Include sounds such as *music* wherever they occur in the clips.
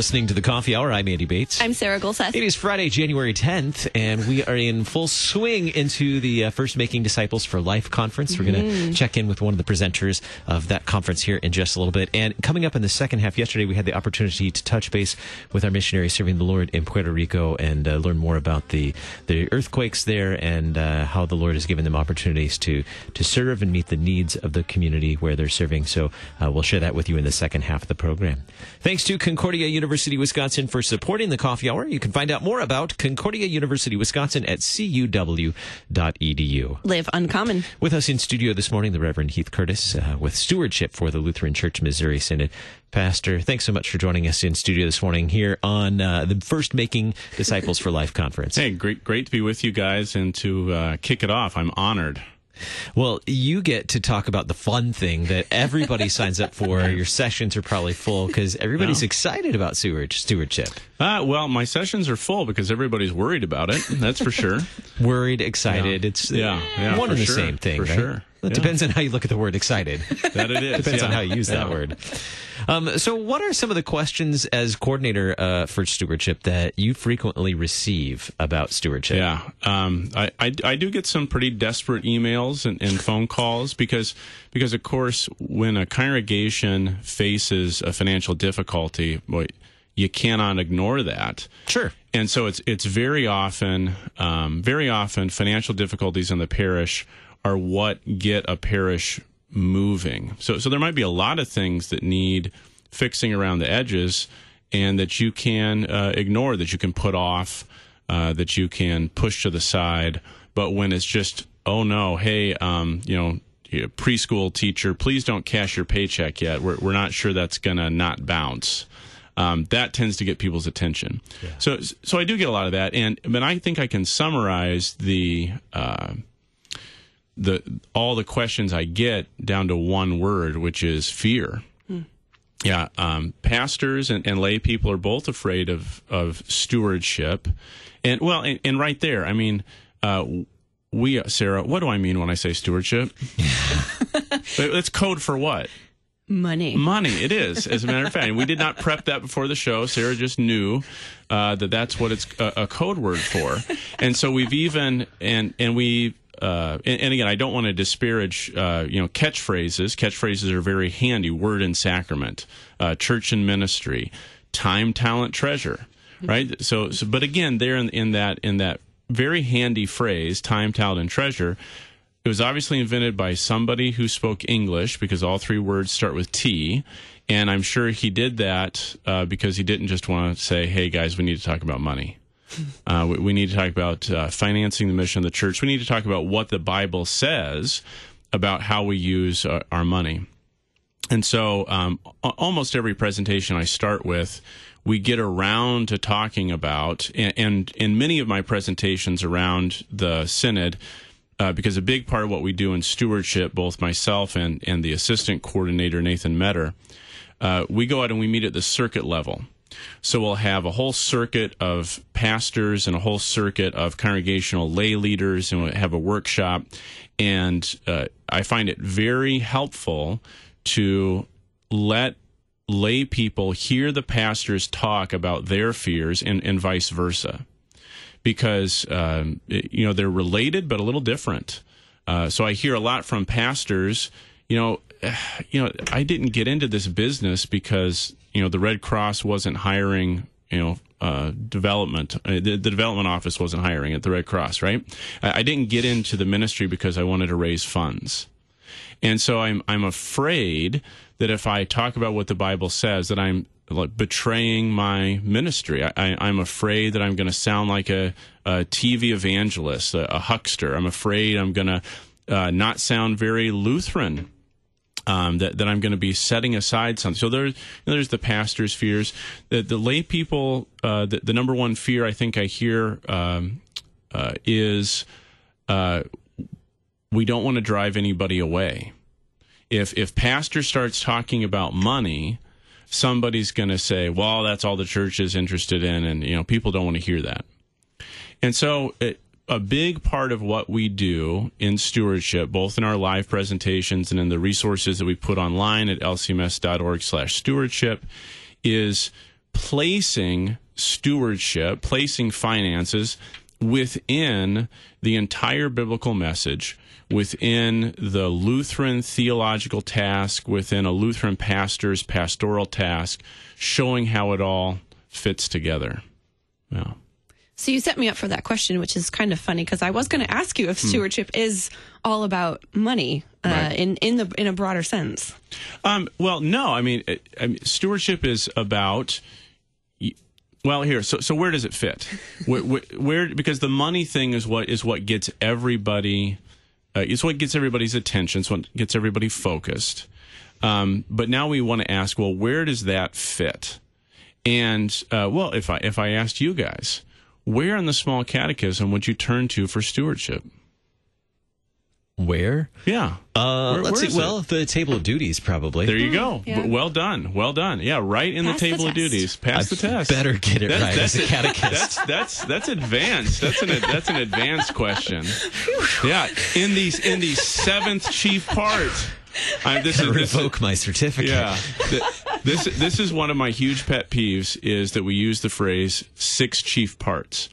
listening to the Coffee Hour. I'm Andy Bates. I'm Sarah Gulseth. It is Friday, January 10th, and we are in full swing into the uh, First Making Disciples for Life conference. We're going to Mm-hmm. check in with one of the presenters of that conference here in just a little bit. And coming up in the second half, yesterday we had the opportunity to touch base with our missionary serving the Lord in Puerto Rico and uh, learn more about the, the earthquakes there and uh, how the Lord has given them opportunities to, to serve and meet the needs of the community where they're serving. So uh, we'll share that with you in the second half of the program. Thanks to Concordia University, Wisconsin for supporting the coffee hour. You can find out more about Concordia University, Wisconsin at cuw.edu. Live uncommon. With us in studio this morning, the Reverend Heath Curtis uh, with stewardship for the Lutheran Church Missouri Synod. Pastor, thanks so much for joining us in studio this morning here on uh, the first Making Disciples for Life conference. Hey, great, great to be with you guys and to uh, kick it off. I'm honored. Well, you get to talk about the fun thing that everybody *laughs* signs up for. Your sessions are probably full because everybody's Yeah. excited about steward- stewardship. Uh, well, my sessions are full because everybody's worried about it. That's for sure. *laughs* Worried, excited. Yeah. It's Yeah, yeah, one and the sure, same thing. for right? sure. It depends on how you look at the word excited. *laughs* That it is. Depends on how you use that word. Um, so, what are some of the questions as coordinator uh, for stewardship that you frequently receive about stewardship? Yeah, um, I, I I do get some pretty desperate emails and, and phone calls because because of course when a congregation faces a financial difficulty, boy, you cannot ignore that. Sure. And so it's it's very often um, very often financial difficulties in the parish are what get a parish moving. So so there might be a lot of things that need fixing around the edges, and that you can uh, ignore, that you can put off, uh, that you can push to the side. But when it's just oh no, hey, um, you know. Preschool teacher, please don't cash your paycheck yet. We're, we're not sure that's going to not bounce um, that tends to get people's attention. So, so I do get a lot of that, and but I think I can summarize the uh, the all the questions I get down to one word, which is fear. Yeah, um, pastors and, and lay people are both afraid of of stewardship, and well, and, and right there, I mean. Uh, we, Sarah, what do I mean when I say stewardship? *laughs* it's code for what? Money. Money, it is. As a matter of fact, and we did not prep that before the show. Sarah just knew uh, that that's what it's a, a code word for, and so we've even and and we. Uh, and, and again, I don't want to disparage, uh, you know, catchphrases. Catchphrases are very handy. Word and sacrament, uh, church and ministry, time, talent, treasure, right? So, so but again, there in, in that in that very handy phrase, time, talent, and treasure, it was obviously invented by somebody who spoke English because all three words start with T. And I'm sure he did that uh, because he didn't just want to say, hey, guys, we need to talk about money. Uh, we, we need to talk about uh, financing the mission of the church. We need to talk about what the Bible says about how we use uh, our money. And so, um, almost every presentation I start with, we get around to talking about, and, and in many of my presentations around the synod, uh, because a big part of what we do in stewardship, both myself and, and the assistant coordinator, Nathan Meador, uh, we go out and we meet at the circuit level. So we'll have a whole circuit of pastors and a whole circuit of congregational lay leaders, and we'll have a workshop. And uh, I find it very helpful to let lay people hear the pastors talk about their fears and, and vice versa because um, you know they're related but a little different. Uh, so I hear a lot from pastors. You know, *sighs* you know, I didn't get into this business because you know the Red Cross wasn't hiring. You know, uh, development. Uh, the, the development office wasn't hiring at the Red Cross, right? I, I didn't get into the ministry because I wanted to raise funds. And so I'm I'm afraid that if I talk about what the Bible says, that I'm like betraying my ministry. I, I'm afraid that I'm going to sound like a, a TV evangelist, a, a huckster. I'm afraid I'm going to uh, not sound very Lutheran. Um, that, that I'm going to be setting aside something. So there's there's the pastor's fears. The the lay people. Uh, the, the number one fear I think I hear um, uh, is uh, we don't want to drive anybody away. If if pastor starts talking about money, somebody's going to say, "Well, that's all the church is interested in," and you know people don't want to hear that. And so, it, a big part of what we do in stewardship, both in our live presentations and in the resources that we put online at lcms.org/stewardship, is placing stewardship, placing finances within the entire biblical message, within the Lutheran theological task, within a Lutheran pastor's pastoral task, showing how it all fits together. Yeah. So you set me up for that question, which is kind of funny because I was going to ask you if hmm. stewardship is all about money uh, right. in in the in a broader sense. Um, well, no. I mean, I mean, stewardship is about. Well, here. So, so where does it fit? *laughs* where, where, where, because the money thing is what is what gets everybody. Uh, it's what gets everybody's attention. It's what gets everybody focused. Um, but now we want to ask, well, where does that fit? And uh, well, if I if I asked you guys, where in the small catechism would you turn to for stewardship? Where? Yeah. Uh, where, let's see. Well, the table of duties, probably. There you go. Yeah. Well done. Well done. Yeah, right in Pass the table the of duties. Pass I the test. Better get it that's, right that's as a catechist. That's that's that's advanced. That's an that's an advanced question. Yeah, in these in the seventh chief part. I'm, this is, revoke this, my certificate. Yeah, this this is one of my huge pet peeves is that we use the phrase six chief parts.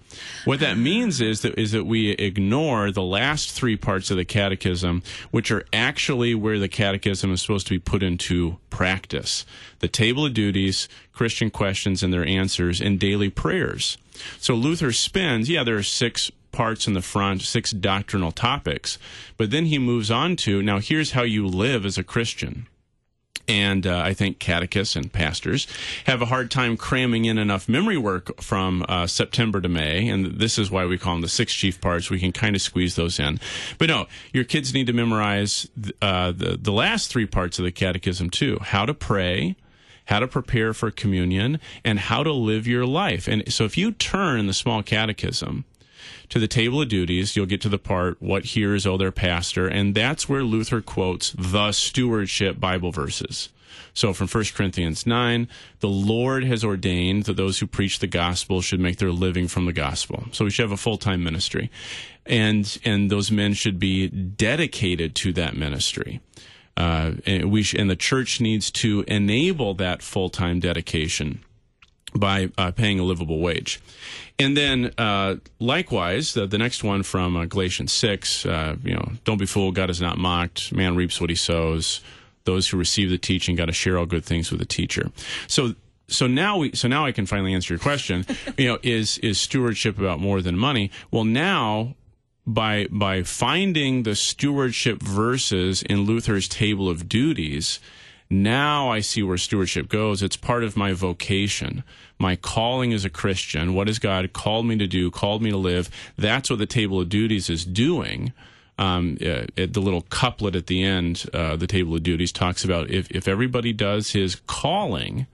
What that means is that is that we ignore the last three parts of the catechism, which are actually where the catechism is supposed to be put into practice. The table of duties, Christian questions and their answers, and daily prayers. So Luther spends, yeah, there are six parts in the front, six doctrinal topics. But then he moves on to now here's how you live as a Christian. And uh, I think catechists and pastors have a hard time cramming in enough memory work from uh, September to May. And this is why we call them the six chief parts. We can kind of squeeze those in. But no, your kids need to memorize uh, the, the last three parts of the catechism too how to pray, how to prepare for communion, and how to live your life. And so if you turn the small catechism, to the table of duties, you'll get to the part, what hearers owe their pastor, and that's where Luther quotes the stewardship Bible verses. So from 1 Corinthians 9, the Lord has ordained that those who preach the gospel should make their living from the gospel. So we should have a full-time ministry. And, and those men should be dedicated to that ministry. Uh, and we sh- and the church needs to enable that full-time dedication by uh, paying a livable wage. And then, uh, likewise, the, the, next one from uh, Galatians 6, uh, you know, don't be fooled, God is not mocked. Man reaps what he sows. Those who receive the teaching got to share all good things with the teacher. So, so now we, so now I can finally answer your question. you know, *laughs* is, is stewardship about more than money? Well, now by, by finding the stewardship verses in Luther's table of duties, now I see where stewardship goes. It's part of my vocation, my calling as a Christian. What has God called me to do, called me to live? That's what the table of duties is doing. Um, uh, the little couplet at the end, uh, the table of duties talks about if, if everybody does his calling,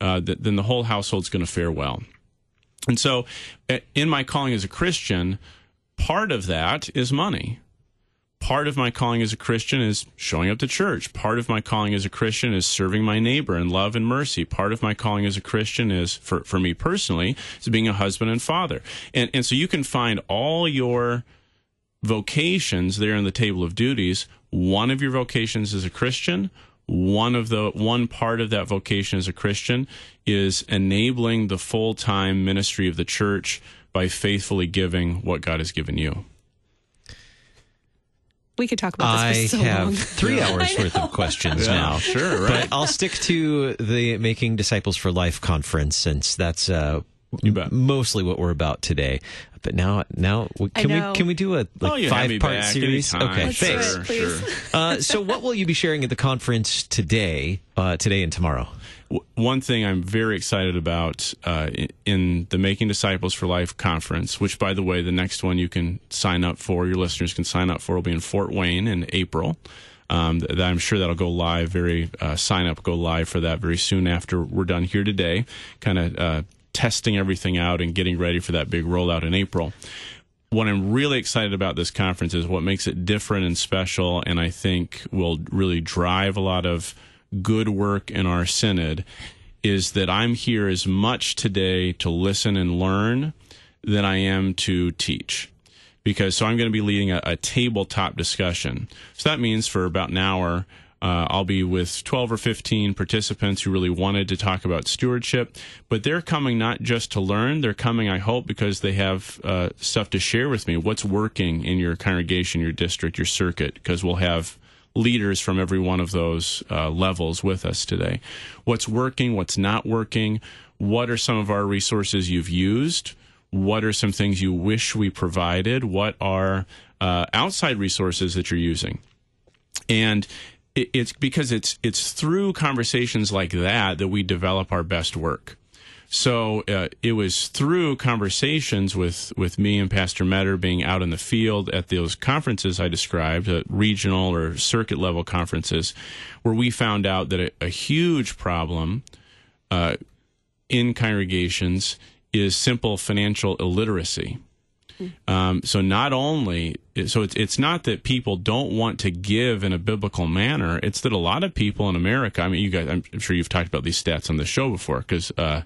uh, th- then the whole household's going to fare well. And so, uh, in my calling as a Christian, part of that is money part of my calling as a Christian is showing up to church. Part of my calling as a Christian is serving my neighbor in love and mercy. Part of my calling as a Christian is, for, for me personally, is being a husband and father. And, and so you can find all your vocations there in the table of duties. One of your vocations as a Christian, one of the one part of that vocation as a Christian is enabling the full-time ministry of the church by faithfully giving what God has given you. We could talk about this I so have long. three *laughs* hours worth of questions yeah, now. Sure, right. But I'll stick to the Making Disciples for Life conference since that's uh, mostly what we're about today. But now, now can we can we do a like, oh, five part series? Anytime. Okay, Let's thanks. It, sure. uh, so, what will you be sharing at the conference today, uh, today and tomorrow? One thing I'm very excited about uh, in the Making Disciples for Life conference, which, by the way, the next one you can sign up for, your listeners can sign up for, will be in Fort Wayne in April. Um, that I'm sure that'll go live. Very uh, sign up, go live for that very soon after we're done here today. Kind of uh, testing everything out and getting ready for that big rollout in April. What I'm really excited about this conference is what makes it different and special, and I think will really drive a lot of good work in our synod is that I'm here as much today to listen and learn than I am to teach. Because so I'm going to be leading a, a tabletop discussion. So that means for about an hour, Uh, I'll be with 12 or 15 participants who really wanted to talk about stewardship, but they're coming not just to learn, they're coming, I hope, because they have uh, stuff to share with me. What's working in your congregation, your district, your circuit, because we'll have leaders from every one of those uh, levels with us today. What's working, what's not working, what are some of our resources you've used? What are some things you wish we provided? What are uh, outside resources that you're using? And it's because it's it's through conversations like that that we develop our best work. So uh, it was through conversations with, with me and Pastor Meador being out in the field at those conferences I described, uh, regional or circuit level conferences, where we found out that a, a huge problem uh, in congregations is simple financial illiteracy. Um, so not only so it's it's not that people don't want to give in a biblical manner. It's that a lot of people in America. I mean, you guys. I'm sure you've talked about these stats on the show before because. Uh,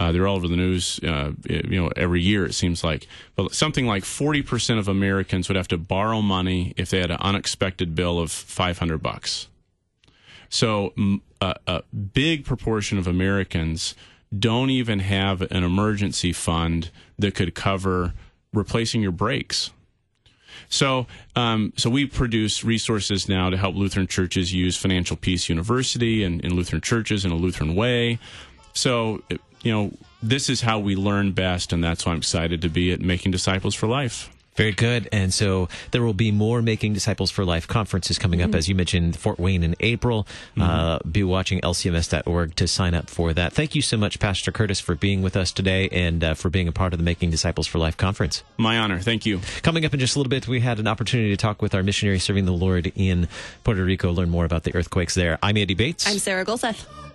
uh, they're all over the news, uh, you know, every year it seems like. But something like 40% of Americans would have to borrow money if they had an unexpected bill of 500 bucks. So a big proportion of Americans don't even have an emergency fund that could cover replacing your brakes. So, um, so we produce resources now to help Lutheran churches use Financial Peace University and, and Lutheran churches in a Lutheran way. So, you know, this is how we learn best, and that's why I'm excited to be at Making Disciples for Life. Very good. And so there will be more Making Disciples for Life conferences coming up, mm-hmm. as you mentioned, Fort Wayne in April. Mm-hmm. Uh, be watching lcms.org to sign up for that. Thank you so much, Pastor Curtis, for being with us today and uh, for being a part of the Making Disciples for Life conference. My honor. Thank you. Coming up in just a little bit, we had an opportunity to talk with our missionary serving the Lord in Puerto Rico, learn more about the earthquakes there. I'm Andy Bates. I'm Sarah Gulseth.